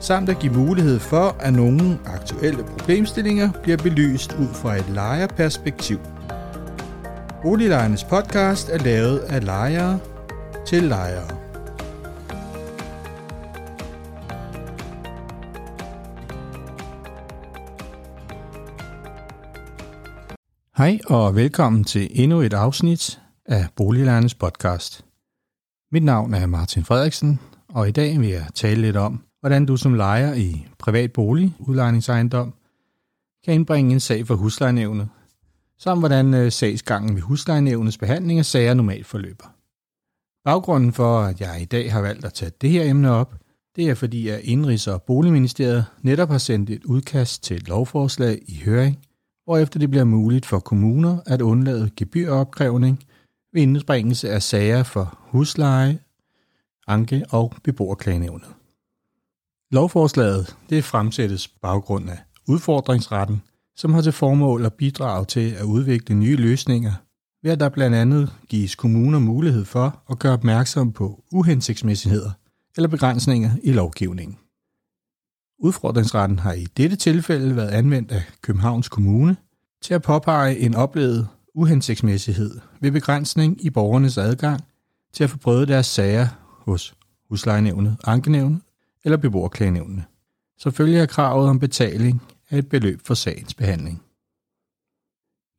samt at give mulighed for, at nogle aktuelle problemstillinger bliver belyst ud fra et lejerperspektiv. Boliglejernes podcast er lavet af lejere til lejere. Hej og velkommen til endnu et afsnit af Boliglejernes podcast. Mit navn er Martin Frederiksen, og i dag vil jeg tale lidt om, hvordan du som lejer i privat bolig, udlejningsejendom, kan indbringe en sag for huslejenævnet, samt hvordan øh, sagsgangen ved huslejenævnets behandling af sager normalt forløber. Baggrunden for, at jeg i dag har valgt at tage det her emne op, det er fordi, at Indrigs- og Boligministeriet netop har sendt et udkast til et lovforslag i høring, hvorefter det bliver muligt for kommuner at undlade gebyropkrævning ved indbringelse af sager for husleje, anke- og beboerklagenævnet. Lovforslaget det fremsættes baggrund af udfordringsretten, som har til formål at bidrage til at udvikle nye løsninger, ved at der blandt andet gives kommuner mulighed for at gøre opmærksom på uhensigtsmæssigheder eller begrænsninger i lovgivningen. Udfordringsretten har i dette tilfælde været anvendt af Københavns Kommune til at påpege en oplevet uhensigtsmæssighed ved begrænsning i borgernes adgang til at få prøvet deres sager hos huslejenævnet, ankenævnet eller beboerklagenævnene, så følger kravet om betaling af et beløb for sagens behandling.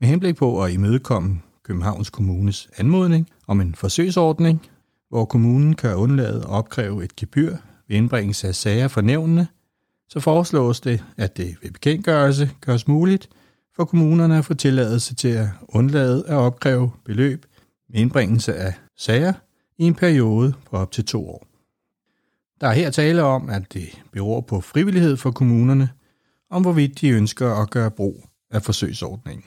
Med henblik på at imødekomme Københavns Kommunes anmodning om en forsøgsordning, hvor kommunen kan undlade at opkræve et gebyr ved indbringelse af sager for nævnene, så foreslås det, at det ved bekendtgørelse gøres muligt for kommunerne at få tilladelse til at undlade at opkræve beløb ved indbringelse af sager i en periode på op til to år. Der er her tale om, at det beror på frivillighed for kommunerne, om hvorvidt de ønsker at gøre brug af forsøgsordningen.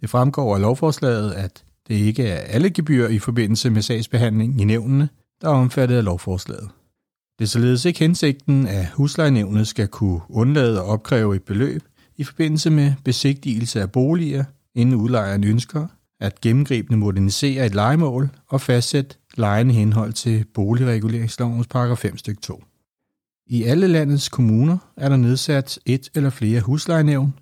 Det fremgår af lovforslaget, at det ikke er alle gebyr i forbindelse med sagsbehandling i nævnene, der er omfattet af lovforslaget. Det er således ikke hensigten, at huslejenævnet skal kunne undlade at opkræve et beløb i forbindelse med besigtigelse af boliger, inden udlejeren ønsker at gennemgribende modernisere et legemål og fastsætte lejen i henhold til boligreguleringslovens paragraf 5 stykke 2. I alle landets kommuner er der nedsat et eller flere huslejenævn,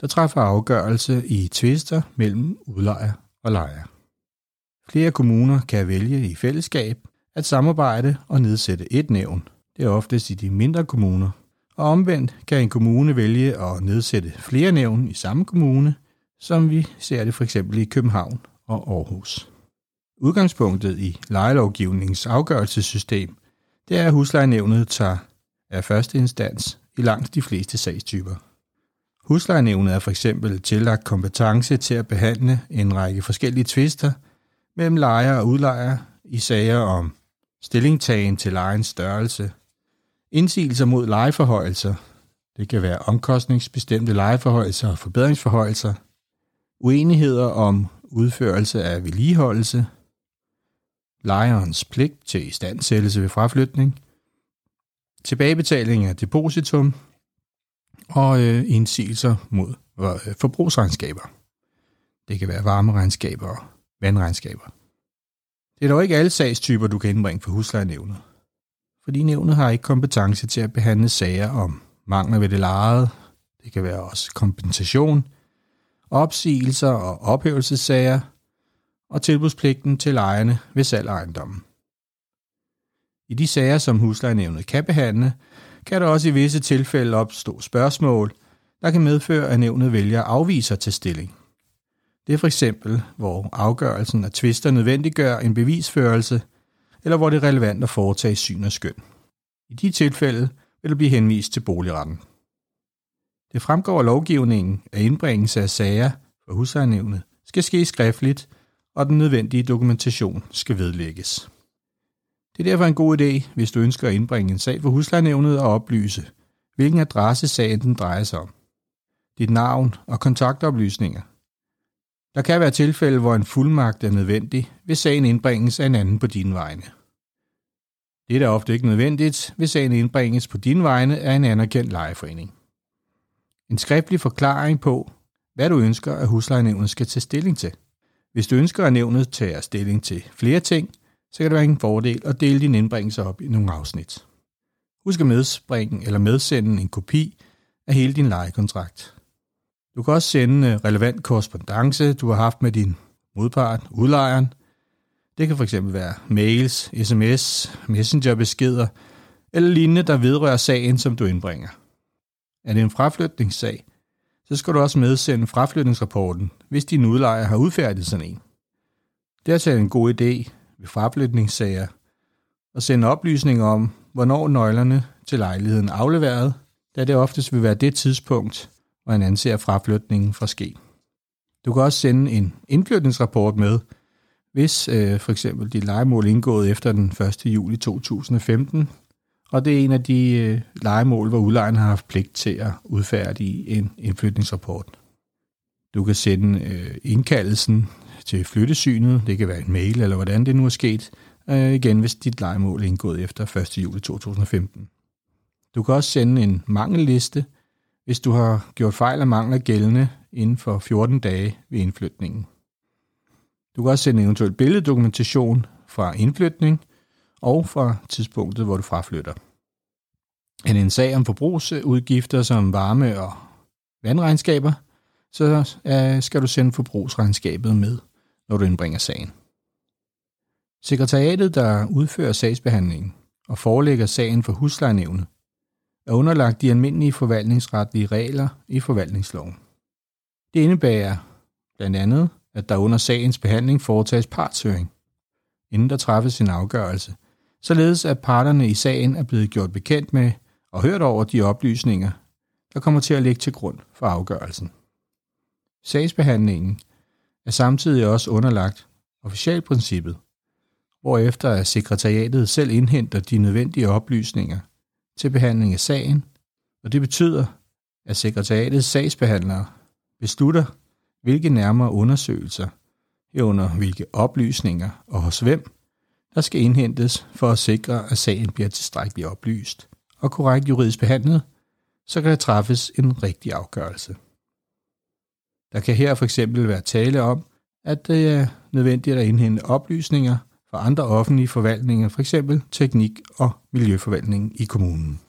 der træffer afgørelse i tvister mellem udlejer og lejer. Flere kommuner kan vælge i fællesskab at samarbejde og nedsætte et nævn. Det er oftest i de mindre kommuner. Og omvendt kan en kommune vælge at nedsætte flere nævn i samme kommune, som vi ser det for eksempel i København og Aarhus. Udgangspunktet i lejelovgivningens afgørelsessystem, det er, at huslejenævnet tager af første instans i langt de fleste sagstyper. Huslejenævnet er for eksempel tillagt kompetence til at behandle en række forskellige tvister mellem lejer og udlejer i sager om stillingtagen til lejens størrelse, indsigelser mod lejeforhøjelser, det kan være omkostningsbestemte lejeforhøjelser og forbedringsforhøjelser, uenigheder om udførelse af vedligeholdelse, lejerens pligt til istandsættelse ved fraflytning, tilbagebetaling af depositum og øh, indsigelser mod øh, forbrugsregnskaber. Det kan være varmeregnskaber og vandregnskaber. Det er dog ikke alle sagstyper, du kan indbringe for huslejenævnet, fordi nævnet har ikke kompetence til at behandle sager om mangler ved det lejede, det kan være også kompensation, opsigelser og ophævelsessager – og tilbudspligten til lejerne ved salg af ejendommen. I de sager, som huslejenævnet kan behandle, kan der også i visse tilfælde opstå spørgsmål, der kan medføre, at nævnet vælger afviser til stilling. Det er for eksempel, hvor afgørelsen af tvister nødvendiggør en bevisførelse, eller hvor det er relevant at foretage syn og skøn. I de tilfælde vil det blive henvist til boligretten. Det fremgår af lovgivningen, at indbringelse af sager for huslejenævnet skal ske skriftligt og den nødvendige dokumentation skal vedlægges. Det er derfor en god idé, hvis du ønsker at indbringe en sag for huslejenævnet og oplyse, hvilken adresse sagen den drejer sig om, dit navn og kontaktoplysninger. Der kan være tilfælde, hvor en fuldmagt er nødvendig, hvis sagen indbringes af en anden på dine vegne. Det er da ofte ikke nødvendigt, hvis sagen indbringes på dine vegne af en anerkendt lejeforening. En skriftlig forklaring på, hvad du ønsker, at huslejenævnet skal tage stilling til. Hvis du ønsker, at nævnet tager stilling til flere ting, så kan det være en fordel at dele din indbringelse op i nogle afsnit. Husk at medspringe eller medsende en kopi af hele din lejekontrakt. Du kan også sende øh, relevant korrespondence, du har haft med din modpart, udlejeren. Det kan fx være mails, sms, messengerbeskeder eller lignende, der vedrører sagen, som du indbringer. Er det en fraflytningssag, så skal du også medsende fraflytningsrapporten, hvis din udlejer har udfærdiget sådan en. Det er altså en god idé ved fraflytningssager at sende oplysninger om, hvornår nøglerne til lejligheden er afleveret, da det oftest vil være det tidspunkt, hvor en anser fraflytningen for ske. Du kan også sende en indflytningsrapport med, hvis øh, for eksempel dit legemål indgået efter den 1. juli 2015, og det er en af de øh, legemål, hvor udlejeren har haft pligt til at udfærdige en indflytningsrapport. Du kan sende øh, indkaldelsen til flyttesynet, det kan være en mail eller hvordan det nu er sket, øh, igen hvis dit legemål er indgået efter 1. juli 2015. Du kan også sende en mangelliste, hvis du har gjort fejl og mangler gældende inden for 14 dage ved indflytningen. Du kan også sende eventuel billeddokumentation fra indflytning og fra tidspunktet, hvor du fraflytter. En en sag om forbrugsudgifter som varme- og vandregnskaber, så øh, skal du sende forbrugsregnskabet med, når du indbringer sagen. Sekretariatet, der udfører sagsbehandlingen og forelægger sagen for huslejenævnet, er underlagt de almindelige forvaltningsretlige regler i forvaltningsloven. Det indebærer blandt andet, at der under sagens behandling foretages partshøring, inden der træffes en afgørelse, således at parterne i sagen er blevet gjort bekendt med og hørt over de oplysninger, der kommer til at ligge til grund for afgørelsen. Sagsbehandlingen er samtidig også underlagt officialprincippet, hvorefter at sekretariatet selv indhenter de nødvendige oplysninger til behandling af sagen, og det betyder, at sekretariatets sagsbehandlere beslutter, hvilke nærmere undersøgelser, herunder hvilke oplysninger og hos hvem, der skal indhentes for at sikre, at sagen bliver tilstrækkeligt oplyst og korrekt juridisk behandlet, så kan der træffes en rigtig afgørelse. Der kan her for eksempel være tale om, at det er nødvendigt at indhente oplysninger fra andre offentlige forvaltninger, f.eks. teknik- og miljøforvaltningen i kommunen.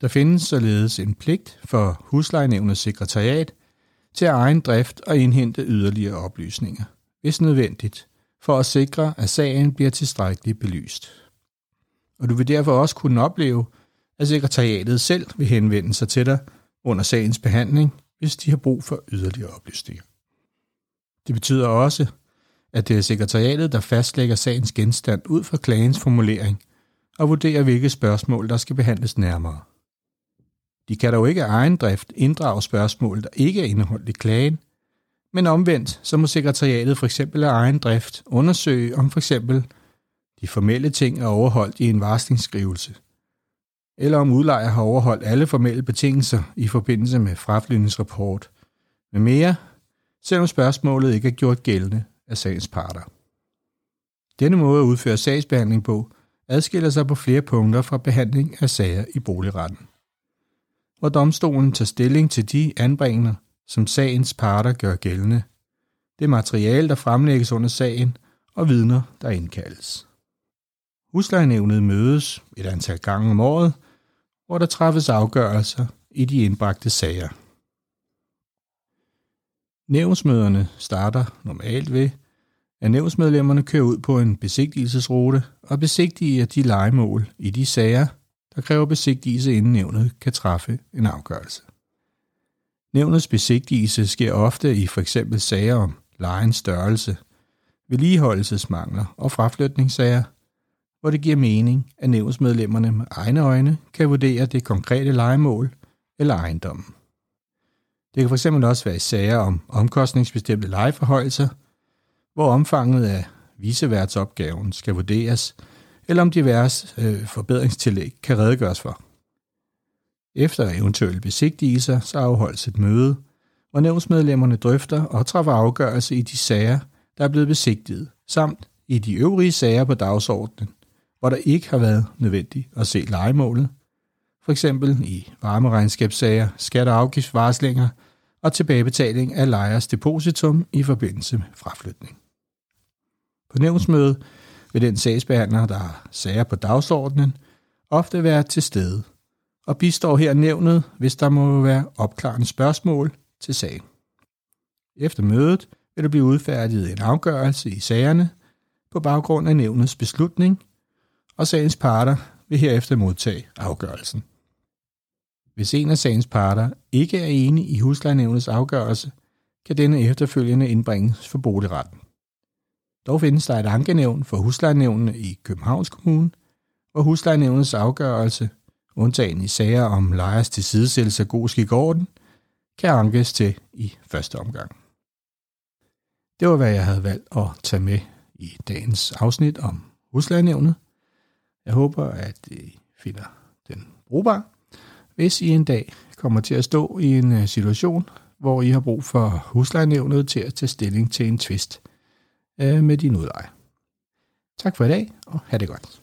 Der findes således en pligt for huslejenævnets sekretariat til at egen drift og indhente yderligere oplysninger, hvis nødvendigt, for at sikre, at sagen bliver tilstrækkeligt belyst. Og du vil derfor også kunne opleve, at sekretariatet selv vil henvende sig til dig under sagens behandling, hvis de har brug for yderligere oplysninger. Det betyder også, at det er sekretariatet, der fastlægger sagens genstand ud fra klagens formulering og vurderer, hvilke spørgsmål, der skal behandles nærmere. De kan dog ikke af egen drift inddrage spørgsmål, der ikke er indeholdt i klagen, men omvendt, så må sekretariatet for eksempel af egen drift undersøge, om for eksempel de formelle ting er overholdt i en varslingsskrivelse, eller om udlejer har overholdt alle formelle betingelser i forbindelse med fraflytningsrapport med mere, selvom spørgsmålet ikke er gjort gældende af sagens parter. Denne måde at udføre sagsbehandling på adskiller sig på flere punkter fra behandling af sager i boligretten, hvor domstolen tager stilling til de anbringende, som sagens parter gør gældende, det materiale, der fremlægges under sagen, og vidner, der indkaldes. Huslejenævnet mødes et antal gange om året, hvor der træffes afgørelser i de indbragte sager. Nævnsmøderne starter normalt ved, at nævnsmedlemmerne kører ud på en besigtigelsesrute og besigtiger de legemål i de sager, der kræver besigtigelse inden nævnet kan træffe en afgørelse. Nævnets besigtigelse sker ofte i f.eks. sager om lejens størrelse, vedligeholdelsesmangler og fraflytningssager, hvor det giver mening, at nævnsmedlemmerne med egne øjne kan vurdere det konkrete legemål eller ejendommen. Det kan fx også være i sager om omkostningsbestemte lejeforhøjelser, hvor omfanget af viseværtsopgaven skal vurderes, eller om diverse øh, forbedringstillæg kan redegøres for. Efter eventuelle besigtigelser, så afholdes et møde, hvor nævnsmedlemmerne drøfter og træffer afgørelse i de sager, der er blevet besigtiget, samt i de øvrige sager på dagsordenen, hvor der ikke har været nødvendigt at se legemålet, for eksempel i varmeregnskabssager, skat- og afgiftsvarslinger og tilbagebetaling af lejers depositum i forbindelse med fraflytning. På nævnsmødet vil den sagsbehandler, der har sager på dagsordenen, ofte være til stede og bistår her nævnet, hvis der må være opklarende spørgsmål til sagen. Efter mødet vil der blive udfærdiget en afgørelse i sagerne på baggrund af nævnets beslutning, og sagens parter vil herefter modtage afgørelsen. Hvis en af sagens parter ikke er enig i huslejenævnets afgørelse, kan denne efterfølgende indbringes for boligretten. Dog findes der et ankenævn for huslejenævnene i Københavns Kommune, hvor huslejenævnets afgørelse, undtagen i sager om lejers tilsidesættelse af god skik orden, kan ankes til i første omgang. Det var, hvad jeg havde valgt at tage med i dagens afsnit om huslejenævnet. Jeg håber, at I finder den brugbar, hvis I en dag kommer til at stå i en øh, situation, hvor I har brug for huslejenævnet til at tage stilling til en tvist øh, med din udlejer. Tak for i dag, og have det godt.